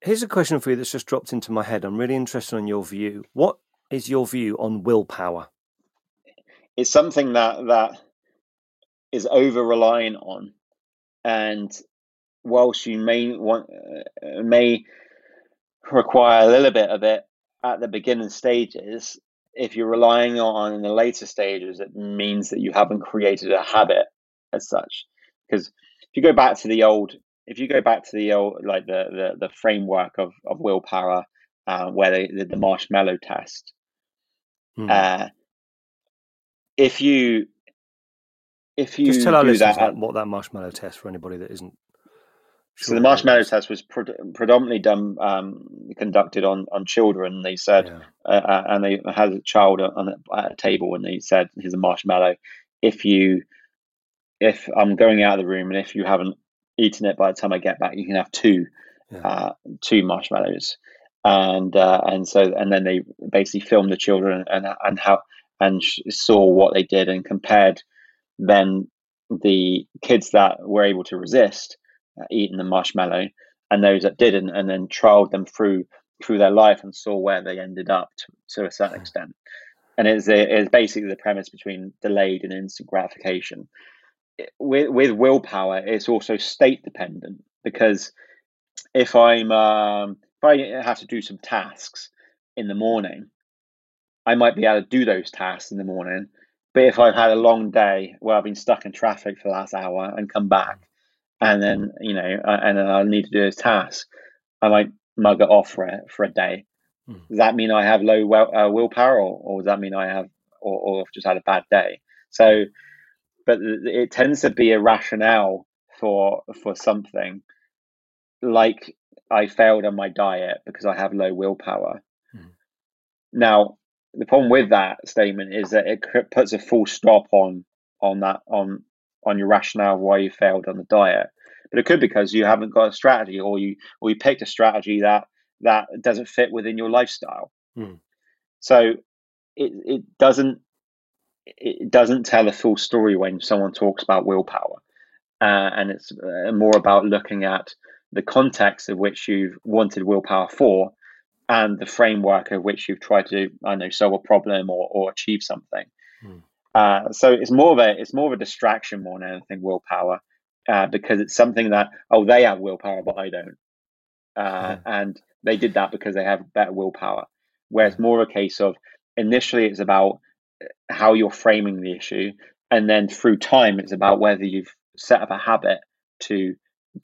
Here's a question for you that's just dropped into my head. I'm really interested on your view. What is your view on willpower? it's something that that is over relying on and whilst you may want uh, may require a little bit of it at the beginning stages if you're relying on in the later stages it means that you haven't created a habit as such because if you go back to the old if you go back to the old like the the, the framework of, of willpower uh, where they did the marshmallow test Hmm. uh, if you if you Just tell our listeners that, what that marshmallow test for anybody that isn't. so the marshmallow test was pre- predominantly done um, conducted on on children. They said, Yeah. uh, uh, and they had a child on a, at a table, and they said, "Here's a marshmallow. If you if I'm going out of the room and if you haven't eaten it by the time I get back, you can have two Yeah. uh, two marshmallows, and uh, and so and then they basically filmed the children and and how and sh- saw what they did and compared then the kids that were able to resist uh, eating the marshmallow and those that didn't, and then trialed them through through their life and saw where they ended up to, to a certain extent. And it's it's basically the premise between delayed and instant gratification. With with willpower, it's also state dependent because if I'm um, if I have to do some tasks in the morning, I might be able to do those tasks in the morning. But if I've had a long day where I've been stuck in traffic for the last hour and come back, and then you know, uh, and then I need to do those task, I might mug it off for a, for a day. Hmm. Does that mean I have low will, uh, willpower, or, or does that mean I have, or, or I've just had a bad day? So, but it tends to be a rationale for for something, like I failed on my diet because I have low willpower. Hmm. Now, the problem with that statement is that it puts a full stop on on that on on your rationale of why you failed on the diet. But it could be because you haven't got a strategy, or you or you picked a strategy that that doesn't fit within your lifestyle. Hmm. So it it doesn't it doesn't tell a full story when someone talks about willpower, uh, and it's uh, more about looking at the context of which you've wanted willpower for, and the framework of which you've tried to I know solve a problem or, or achieve something. Hmm. Uh, so it's more of a it's more of a distraction more than anything willpower, uh, because it's something that oh they have willpower but I don't, uh, and they did that because they have better willpower. Whereas more of a case of initially it's about uh, how you're framing the issue, and then through time it's about whether you've set up a habit to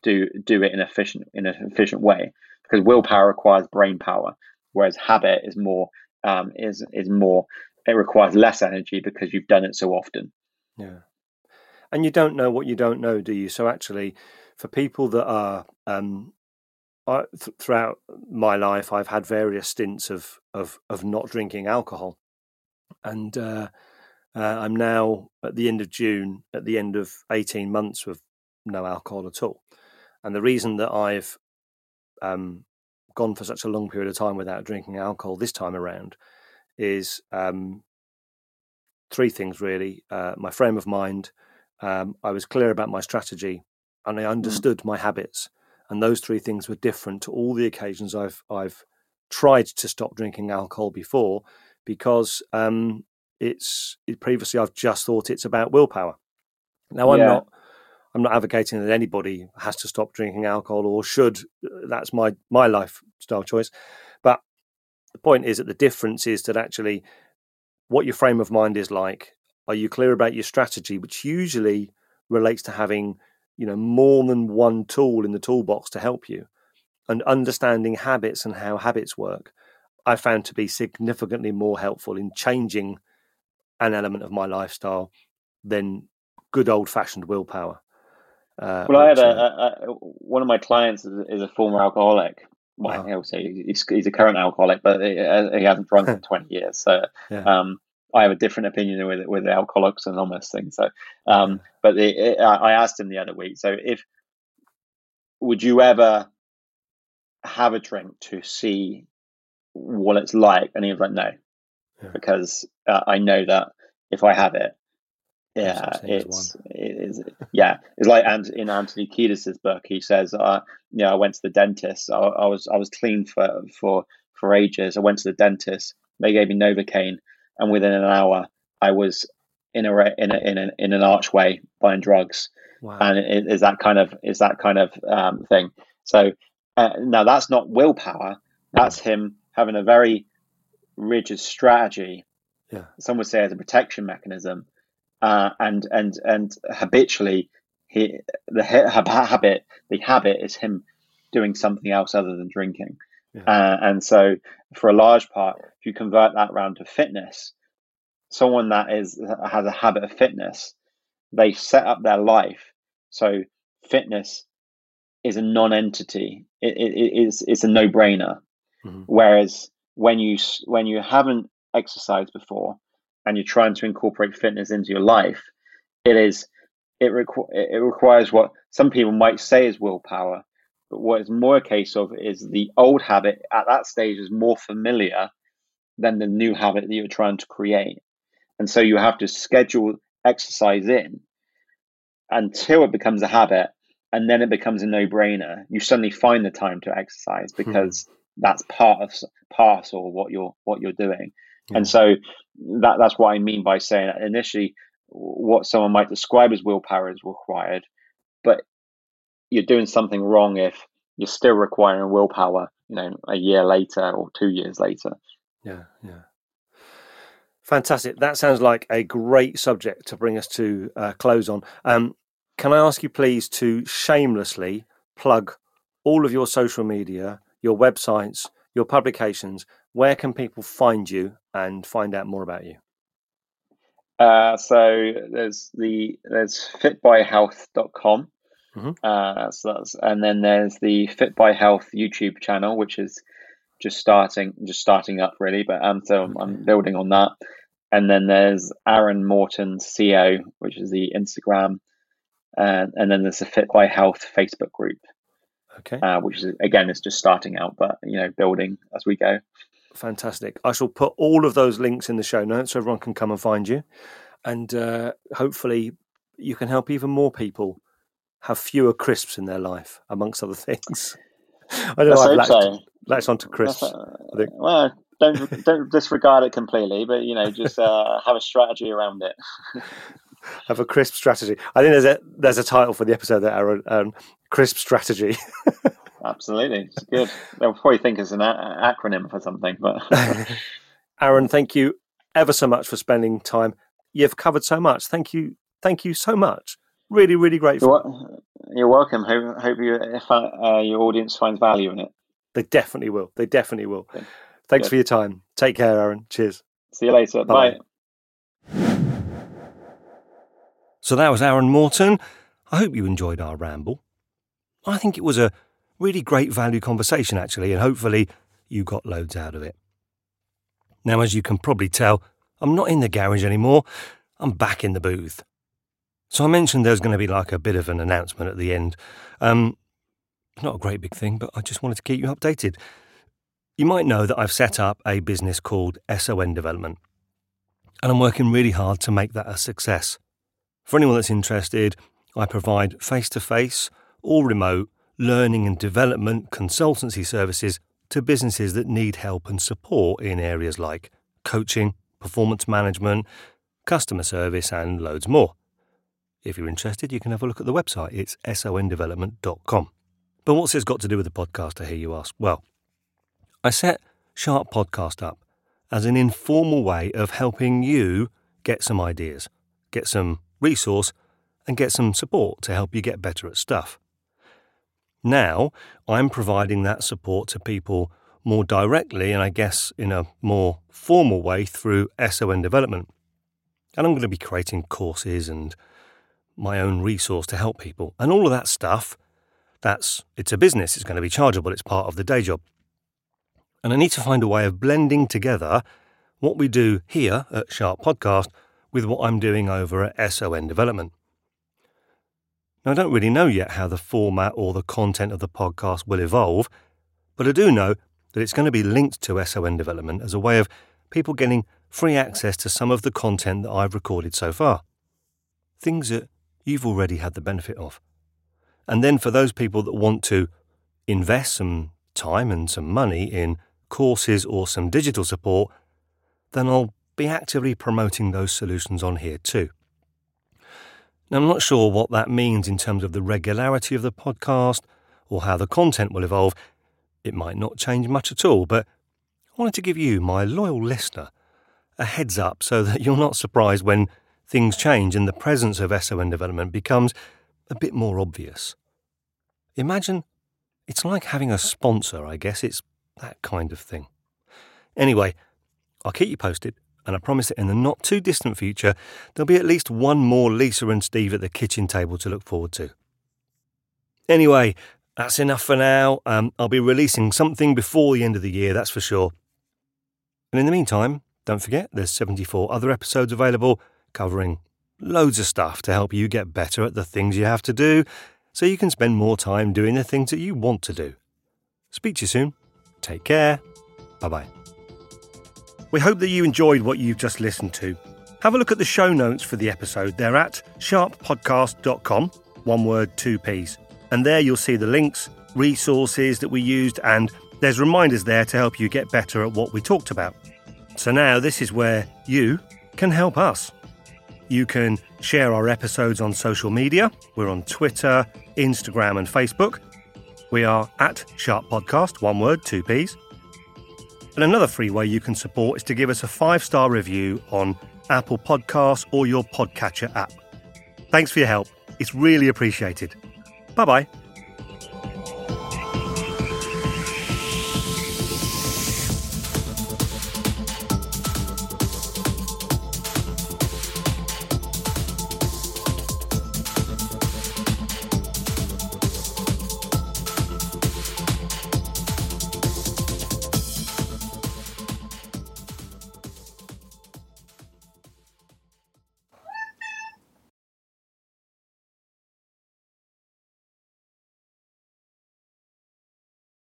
do do it in efficient in an efficient way. Because willpower requires brain power, whereas habit is more um, is is more it requires less energy because you've done it so often. Yeah. And you don't know what you don't know, do you? So actually, for people that are, um, I, th- throughout my life, I've had various stints of of of not drinking alcohol, and uh, uh, I'm now at the end of June, at the end of eighteen months with no alcohol at all. And the reason that I've um, gone for such a long period of time without drinking alcohol this time around is um, three things really. Uh, my frame of mind, um, I was clear about my strategy, and I understood my habits. And those three things were different to all the occasions I've I've tried to stop drinking alcohol before, because um, it's it, previously I've just thought it's about willpower. Now I'm Yeah. not. I'm not advocating that anybody has to stop drinking alcohol or should. That's my my lifestyle choice. But the point is that the difference is that actually what your frame of mind is like. Are you clear about your strategy, which usually relates to having you know more than one tool in the toolbox to help you, and understanding habits and how habits work. I found to be significantly more helpful in changing an element of my lifestyle than good old fashioned willpower. Uh, Well, I had a, uh, a, a one of my clients is, is a former alcoholic. Well, Wow. He's, he's a current alcoholic, but he, uh, he hasn't drunk in twenty years. So Yeah. um, I have a different opinion with with the Alcoholics Anonymous thing. So, um, but the, I I asked him the other week. So, if would you ever have a drink to see what it's like? And he was like, no, Yeah. because uh, I know that if I have it, yeah, such thing as it's it is yeah. It's like and in Anthony Kiedis's book, he says, uh, you know, I went to the dentist. I, I was I was clean for for for ages. I went to the dentist. They gave me Novocaine, and within an hour, I was in a in a, in, a, in an archway buying drugs wow. and it is that kind of is that kind of um, thing. So uh, now that's not willpower. That's him having a very rigid strategy. Yeah. Some would say as a protection mechanism, uh, and and and habitually, he the ha- habit the habit is him doing something else other than drinking. Yeah. Uh, and so, for a large part, if you convert that round to fitness, someone that is has a habit of fitness, they set up their life so fitness is a non-entity. It, it, it is it's a no-brainer. Mhm. Whereas when you when you haven't exercised before and you're trying to incorporate fitness into your life, it is it, requ- it requires what some people might say is willpower, but what it's more a case of is the old habit at that stage is more familiar than the new habit that you're trying to create. And so you have to schedule exercise in until it becomes a habit and then it becomes a no-brainer. You suddenly find the time to exercise hmm. because hmm. that's part of parcel what you're what you're doing. Yeah. And so that that's what I mean by saying initially what someone might describe as willpower is required, but you're doing something wrong if you're still requiring willpower, you know, a year later or two years later. Yeah, yeah. Fantastic. That sounds like a great subject to bring us to uh, close on. Um, can I ask you, please, to shamelessly plug all of your social media, your websites, your publications? Where can people find you and find out more about you? Uh, so there's the there's fitbyhealth.com. Mm-hmm. Uh, so that's and then there's the Fit by Health YouTube channel, which is just starting just starting up really, but um, so I'm, I'm building on that. And then there's Aaron Morton CO, which is the Instagram, and and then there's the Fit by Health Facebook group. Okay. Uh, which is again, it's just starting out, but you know, building as we go. Fantastic. I shall put all of those links in the show notes so everyone can come and find you. And uh, hopefully, you can help even more people have fewer crisps in their life, amongst other things. I don't know. I've latched, so. latched onto crisps. Uh, well, don't don't disregard it completely, but you know, just uh, have a strategy around it. have a crisp strategy. I think there's a there's a title for the episode that Aaron um, crisp strategy. Absolutely, it's good. They'll probably think it's an a- acronym for something. But Aaron, thank you ever so much for spending time. You've covered so much. Thank you, thank you so much. Really, really grateful. You're, welcome. Hope, hope you, if, uh, your audience finds value in it. They definitely will. They definitely will. Okay. Thanks good. for your time. Take care, Aaron. Cheers. See you later. Bye. Bye. So that was Aaron Morton. I hope you enjoyed our ramble. I think it was a really great value conversation, actually, and hopefully you got loads out of it. Now, as you can probably tell, I'm not in the garage anymore. I'm back in the booth. So I mentioned there's going to be like a bit of an announcement at the end. Um, not a great big thing, but I just wanted to keep you updated. You might know that I've set up a business called SON Development, and I'm working really hard to make that a success. For anyone that's interested, I provide face to face or remote learning and development consultancy services to businesses that need help and support in areas like coaching, performance management, customer service, and loads more. If you're interested, you can have a look at the website. It's sondevelopment.com. But what's this got to do with the podcast, I hear you ask? Well, I set Sharp Podcast up as an informal way of helping you get some ideas, get some resource, and get some support to help you get better at stuff. Now, I'm providing that support to people more directly and I guess in a more formal way through SON development. And I'm going to be creating courses and my own resource to help people. And all of that stuff, that's it's a business, it's going to be chargeable, it's part of the day job. And I need to find a way of blending together what we do here at Sharp Podcast with what I'm doing over at SON Development. Now, I don't really know yet how the format or the content of the podcast will evolve, but I do know that it's going to be linked to SON development as a way of people getting free access to some of the content that I've recorded so far. Things that you've already had the benefit of. And then for those people that want to invest some time and some money in courses or some digital support, then I'll be actively promoting those solutions on here too. Now, I'm not sure what that means in terms of the regularity of the podcast or how the content will evolve. It might not change much at all, but I wanted to give you, my loyal listener, a heads up so that you're not surprised when things change and the presence of SON development becomes a bit more obvious. Imagine it's like having a sponsor, I guess. It's that kind of thing. Anyway, I'll keep you posted and I promise that in the not too distant future, there'll be at least one more Lisa and Steve at the kitchen table to look forward to. Anyway, that's enough for now. Um, I'll be releasing something before the end of the year, that's for sure. And in the meantime, don't forget there's 74 other episodes available covering Loads of stuff to help you get better at the things you have to do so you can spend more time doing the things that you want to do. Speak to you soon. Take care. Bye bye. We hope that you enjoyed what you've just listened to. Have a look at the show notes for the episode. They're at sharppodcast.com, one word, two P's. And there you'll see the links, resources that we used, and there's reminders there to help you get better at what we talked about. So now this is where you can help us. You can share our episodes on social media. We're on Twitter, Instagram, and Facebook. We are at Sharp Podcast, one word, two P's. And another free way you can support is to give us a five star review on Apple Podcasts or your podcatcher app. Thanks for your help. It's really appreciated. Bye bye.